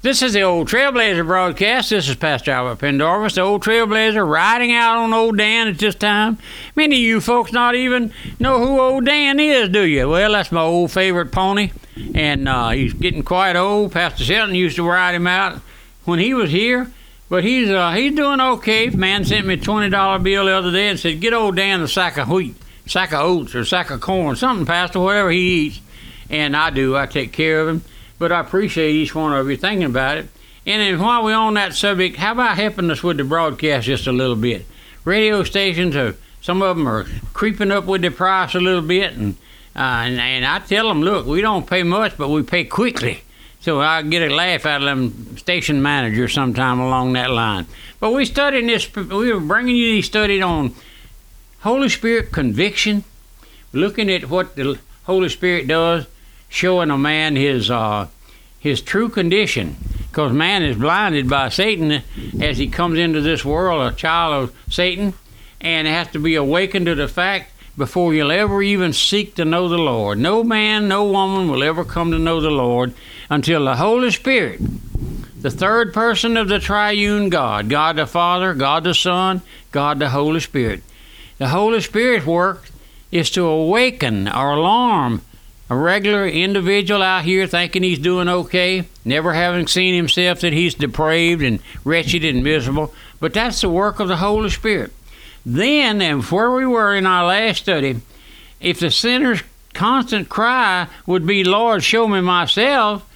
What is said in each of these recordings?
This is the Old Trailblazer broadcast. This is Pastor Albert Pendarvis, the Old Trailblazer, riding out on Old Dan at this time. Many of you folks not even know who Old Dan is, do you? Well, that's my old favorite pony, and uh, he's getting quite old. Pastor Shelton used to ride him out when he was here, but he's uh, he's doing okay. Man sent me a twenty dollar bill the other day and said, "Get Old Dan a sack of wheat, sack of oats, or sack of corn, something, Pastor, whatever he eats." And I do. I take care of him but I appreciate each one of you thinking about it. And then while we're on that subject, how about helping us with the broadcast just a little bit? Radio stations are some of them are creeping up with the price a little bit, and uh, and, and I tell them, look, we don't pay much, but we pay quickly. So I get a laugh out of them station managers sometime along that line. But we studying this. We were bringing you these studies on Holy Spirit conviction, looking at what the Holy Spirit does showing a man his uh, his true condition, because man is blinded by Satan as he comes into this world, a child of Satan, and has to be awakened to the fact before you'll ever even seek to know the Lord. No man, no woman will ever come to know the Lord until the Holy Spirit, the third person of the triune God, God the Father, God the Son, God the Holy Spirit. The Holy Spirit's work is to awaken or alarm a regular individual out here thinking he's doing okay, never having seen himself that he's depraved and wretched and miserable, but that's the work of the Holy Spirit. Then, and where we were in our last study, if the sinner's constant cry would be, Lord, show me myself,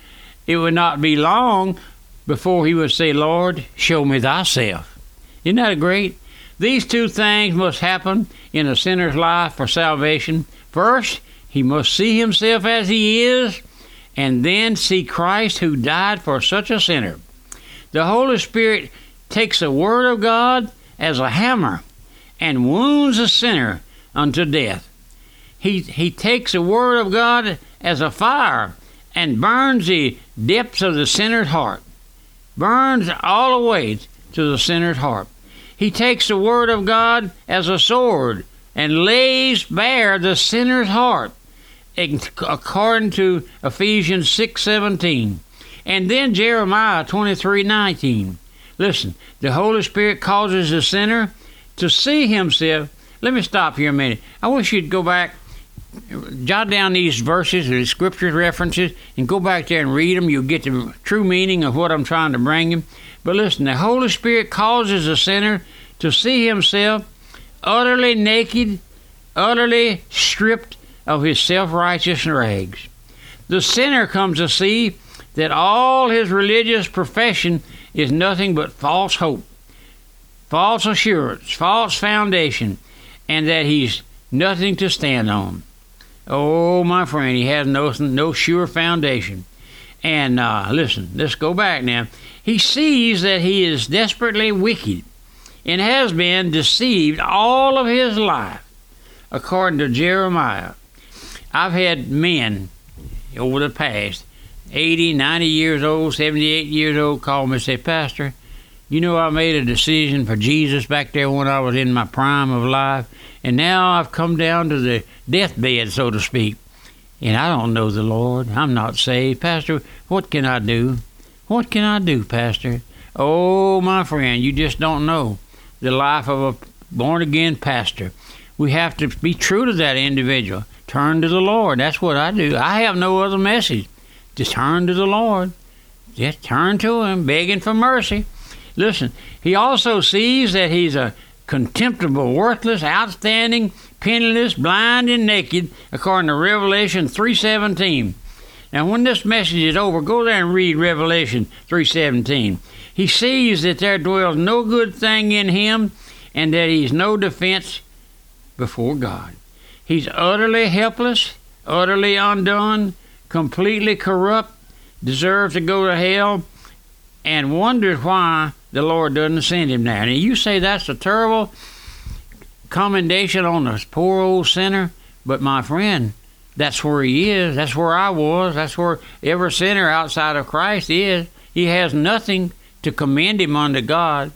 it would not be long before he would say, Lord, show me thyself. Isn't that great? These two things must happen in a sinner's life for salvation. First, he must see himself as he is and then see Christ who died for such a sinner. The Holy Spirit takes the Word of God as a hammer and wounds a sinner unto death. He, he takes the Word of God as a fire and burns the depths of the sinner's heart, burns all the way to the sinner's heart. He takes the Word of God as a sword and lays bare the sinner's heart according to Ephesians 6:17. And then Jeremiah 23:19. Listen, the Holy Spirit causes the sinner to see himself. Let me stop here a minute. I wish you'd go back jot down these verses or the scripture references and go back there and read them. You'll get the true meaning of what I'm trying to bring you. But listen, the Holy Spirit causes the sinner to see himself utterly naked, utterly stripped of his self righteous rags. The sinner comes to see that all his religious profession is nothing but false hope, false assurance, false foundation, and that he's nothing to stand on. Oh, my friend, he has no, no sure foundation. And uh, listen, let's go back now. He sees that he is desperately wicked and has been deceived all of his life, according to Jeremiah I've had men over the past 80, 90 years old, 78 years old call me and say, Pastor, you know, I made a decision for Jesus back there when I was in my prime of life, and now I've come down to the deathbed, so to speak, and I don't know the Lord. I'm not saved. Pastor, what can I do? What can I do, Pastor? Oh, my friend, you just don't know the life of a born again pastor. We have to be true to that individual. Turn to the Lord. That's what I do. I have no other message. Just turn to the Lord. Just turn to Him, begging for mercy. Listen, He also sees that He's a contemptible, worthless, outstanding, penniless, blind, and naked, according to Revelation 3:17. Now, when this message is over, go there and read Revelation 3:17. He sees that there dwells no good thing in him, and that he's no defense before God. He's utterly helpless, utterly undone, completely corrupt, deserves to go to hell, and wonders why the Lord doesn't send him there. And you say that's a terrible commendation on this poor old sinner, but my friend, that's where he is. That's where I was. That's where every sinner outside of Christ is. He has nothing to commend him unto God.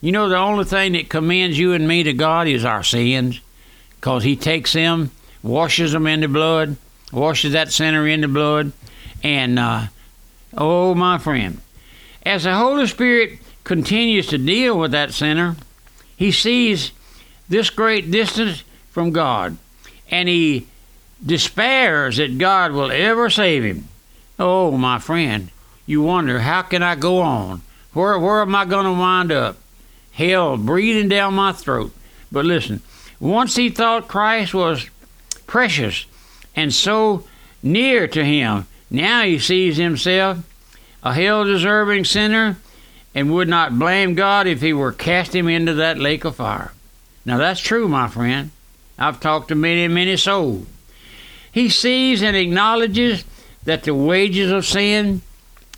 You know, the only thing that commends you and me to God is our sins because he takes them, washes them in the blood, washes that sinner in the blood, and uh, oh, my friend, As the Holy Spirit continues to deal with that sinner, he sees this great distance from God and he despairs that God will ever save him. Oh, my friend, you wonder, how can I go on? Where, where am I going to wind up? Hell breathing down my throat. But listen, once he thought Christ was precious and so near to him, now he sees himself a hell deserving sinner and would not blame God if he were cast him into that lake of fire. Now that's true, my friend. I've talked to many, many souls. He sees and acknowledges that the wages of sin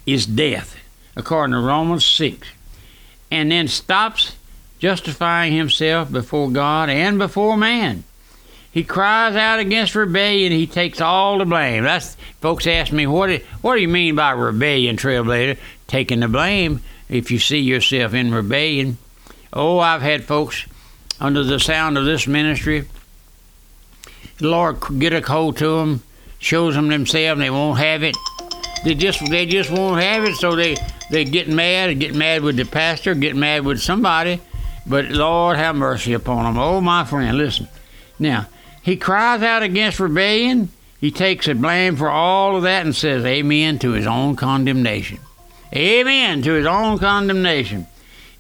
is death, according to Romans 6, and then stops justifying himself before God and before man. He cries out against rebellion. He takes all the blame. That's folks ask me, what do, what do you mean by rebellion, trailblazer? Taking the blame if you see yourself in rebellion. Oh, I've had folks under the sound of this ministry. The Lord get a hold to them, shows them themselves, they won't have it. They just they just won't have it, so they they get mad, get mad with the pastor, get mad with somebody. But Lord have mercy upon them. Oh, my friend, listen. Now, he cries out against rebellion. He takes the blame for all of that and says amen to his own condemnation. Amen to his own condemnation.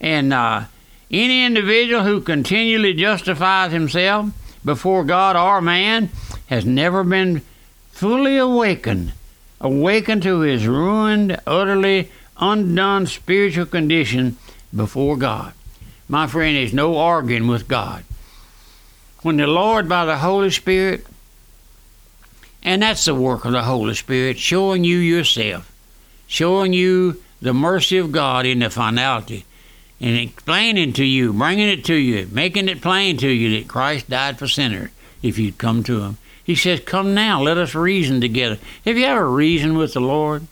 And uh, any individual who continually justifies himself before God or man has never been fully awakened, awakened to his ruined, utterly undone spiritual condition before God. My friend, is no arguing with God when the Lord, by the Holy Spirit, and that's the work of the Holy Spirit, showing you yourself, showing you the mercy of God in the finality, and explaining to you, bringing it to you, making it plain to you that Christ died for sinners if you'd come to Him. He says, Come now, let us reason together. Have you ever reasoned with the Lord?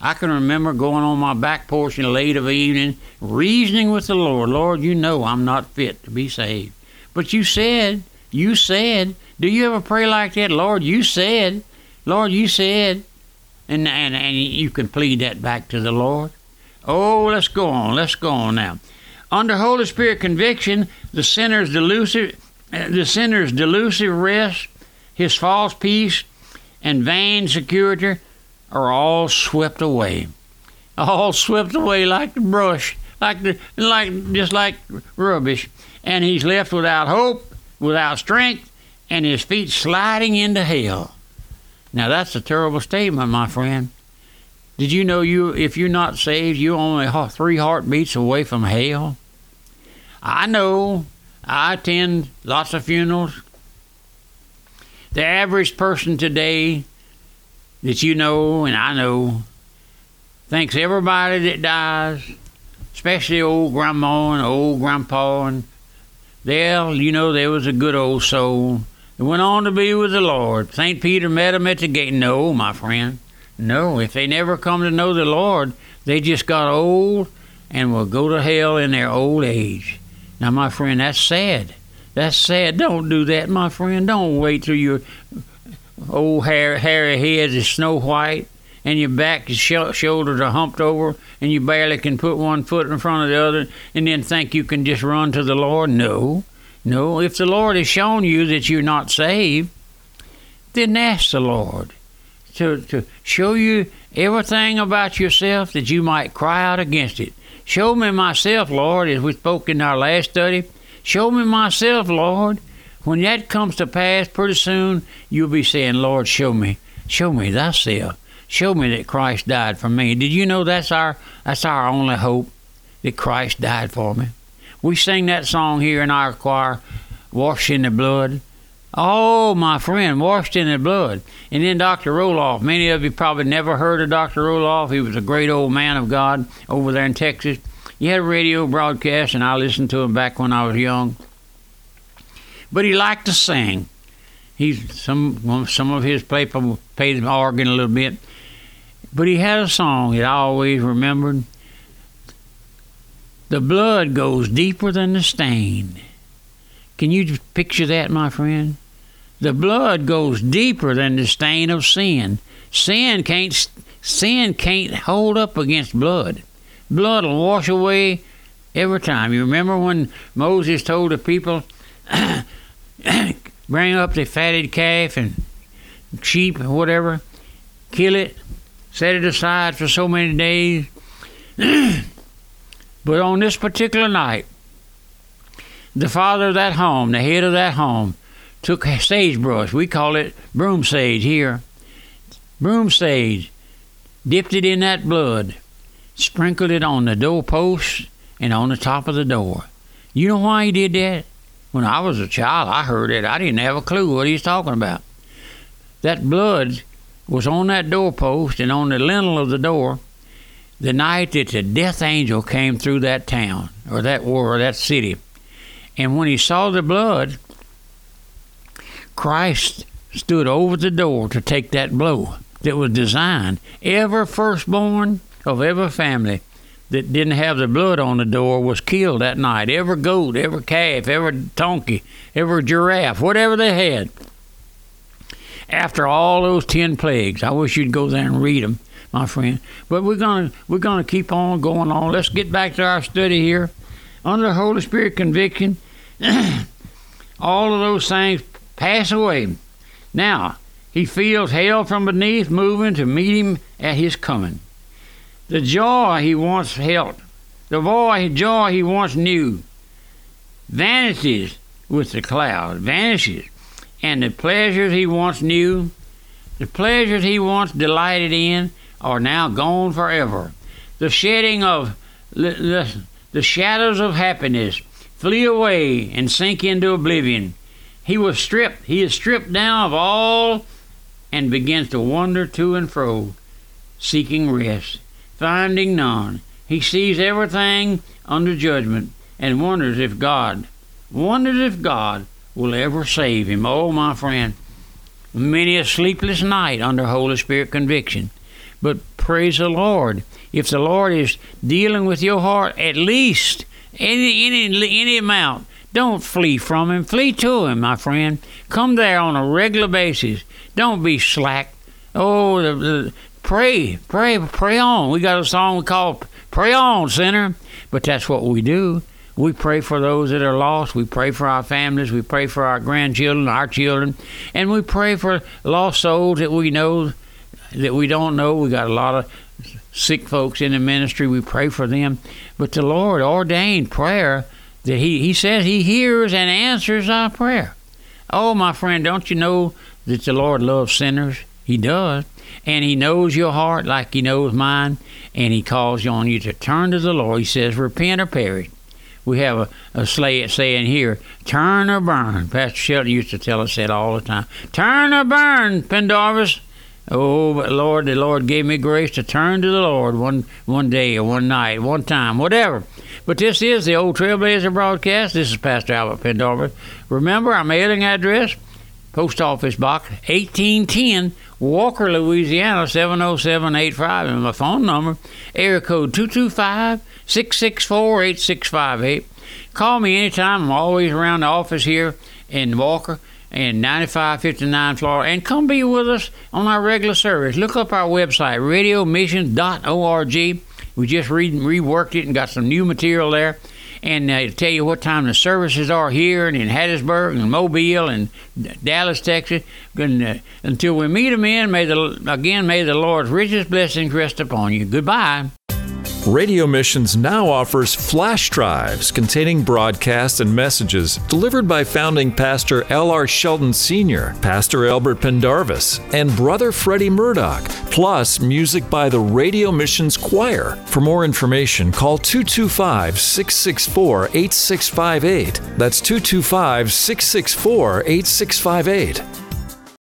I can remember going on my back porch late of evening, reasoning with the Lord. Lord, you know I'm not fit to be saved. But you said, you said, do you ever pray like that? Lord, you said, Lord, you said. And, and, and you can plead that back to the Lord. Oh, let's go on. Let's go on now. Under Holy Spirit conviction, the sinner's delusive, the sinner's delusive rest, his false peace, and vain security are all swept away. All swept away like the brush, like the like just like rubbish and he's left without hope, without strength, and his feet sliding into hell. Now that's a terrible statement, my friend. Did you know you if you're not saved, you're only three heartbeats away from hell? I know. I attend lots of funerals. The average person today that you know and I know thinks everybody that dies, especially old grandma and old grandpa and there, you know, there was a good old soul that went on to be with the Lord. St. Peter met him at the gate. No, my friend. No, if they never come to know the Lord, they just got old and will go to hell in their old age. Now, my friend, that's sad. That's sad. Don't do that, my friend. Don't wait till your old hair, hairy head is snow white and your back and sh- shoulders are humped over and you barely can put one foot in front of the other and then think you can just run to the Lord? No. No. If the Lord has shown you that you're not saved, then ask the Lord to, to show you everything about yourself that you might cry out against it. Show me myself, Lord, as we spoke in our last study. Show me myself, Lord. When that comes to pass, pretty soon you'll be saying, Lord, show me, show me thyself Show me that Christ died for me. Did you know that's our that's our only hope that Christ died for me? We sing that song here in our choir, washed in the blood. Oh, my friend, washed in the blood. And then Dr. Roloff. Many of you probably never heard of Dr. Roloff. He was a great old man of God over there in Texas. He had a radio broadcast, and I listened to him back when I was young. But he liked to sing. He's some some of his people played the organ a little bit. But he had a song that I always remembered. The blood goes deeper than the stain. Can you picture that, my friend? The blood goes deeper than the stain of sin. Sin can't sin can't hold up against blood. blood will wash away every time. You remember when Moses told the people, bring up the fatted calf and sheep or whatever, kill it, set it aside for so many days. but on this particular night, the father of that home, the head of that home, took sagebrush. We call it broom sage here. Broom sage, dipped it in that blood, sprinkled it on the doorpost and on the top of the door. You know why he did that? When I was a child, I heard it. I didn't have a clue what he's talking about. That blood was on that doorpost and on the lintel of the door the night that the death angel came through that town or that war or that city. And when he saw the blood, Christ stood over the door to take that blow that was designed. Every firstborn of every family that didn't have the blood on the door was killed that night. Every goat, every calf, every donkey, every giraffe, whatever they had. After all those ten plagues, I wish you'd go there and read them, my friend. But we're gonna we're gonna keep on going on. Let's get back to our study here. Under the Holy Spirit conviction, all of those things pass away. Now he feels hell from beneath moving to meet him at his coming. The joy he once held, the boy joy he once knew, vanishes with the cloud, vanishes, and the pleasures he once knew, the pleasures he once delighted in, are now gone forever. The shedding of the, the shadows of happiness flee away and sink into oblivion. He was stripped, he is stripped down of all and begins to wander to and fro, seeking rest finding none. He sees everything under judgment and wonders if God, wonders if God will ever save him. Oh, my friend, many a sleepless night under Holy Spirit conviction. But praise the Lord. If the Lord is dealing with your heart, at least any any any amount, don't flee from Him. Flee to Him, my friend. Come there on a regular basis. Don't be slack. Oh, the, the, pray, pray, pray on. We got a song we call Pray On, Sinner. But that's what we do. We pray for those that are lost. We pray for our families. We pray for our grandchildren, our children. And we pray for lost souls that we know, that we don't know. We got a lot of sick folks in the ministry. We pray for them. But the Lord ordained prayer that He, he says He hears and answers our prayer. Oh, my friend, don't you know that the Lord loves sinners? He does and He knows your heart like He knows mine, and He calls on you to turn to the Lord. He says, Repent or perish. We have a, a saying here, turn or burn. Pastor Shelton used to tell us that all the time. Turn or burn, Pendarvis. Oh, but Lord, the Lord gave me grace to turn to the Lord one one day or one night, one time, whatever. But this is the old Trailblazer broadcast. This is Pastor Albert Pendarvis. Remember our mailing address? Post Office Box 1810, Walker, Louisiana 70785. And my phone number, area code 225 664 8658. Call me anytime. I'm always around the office here in Walker and 9559 Florida. And come be with us on our regular service. Look up our website, radiomission.org. We just re- reworked it and got some new material there and uh, tell you what time the services are here and in Hattiesburg and Mobile and Dallas, Texas. And, uh, until we meet again, may the again may the Lord's richest blessings rest upon you. Goodbye. Radio Missions now offers flash drives containing broadcasts and messages delivered by founding pastor L.R. Shelton Sr., Pastor Albert Pendarvis, and Brother Freddie Murdoch, plus music by the Radio Missions Choir. For more information, call 225 664 8658. That's 225 664 8658.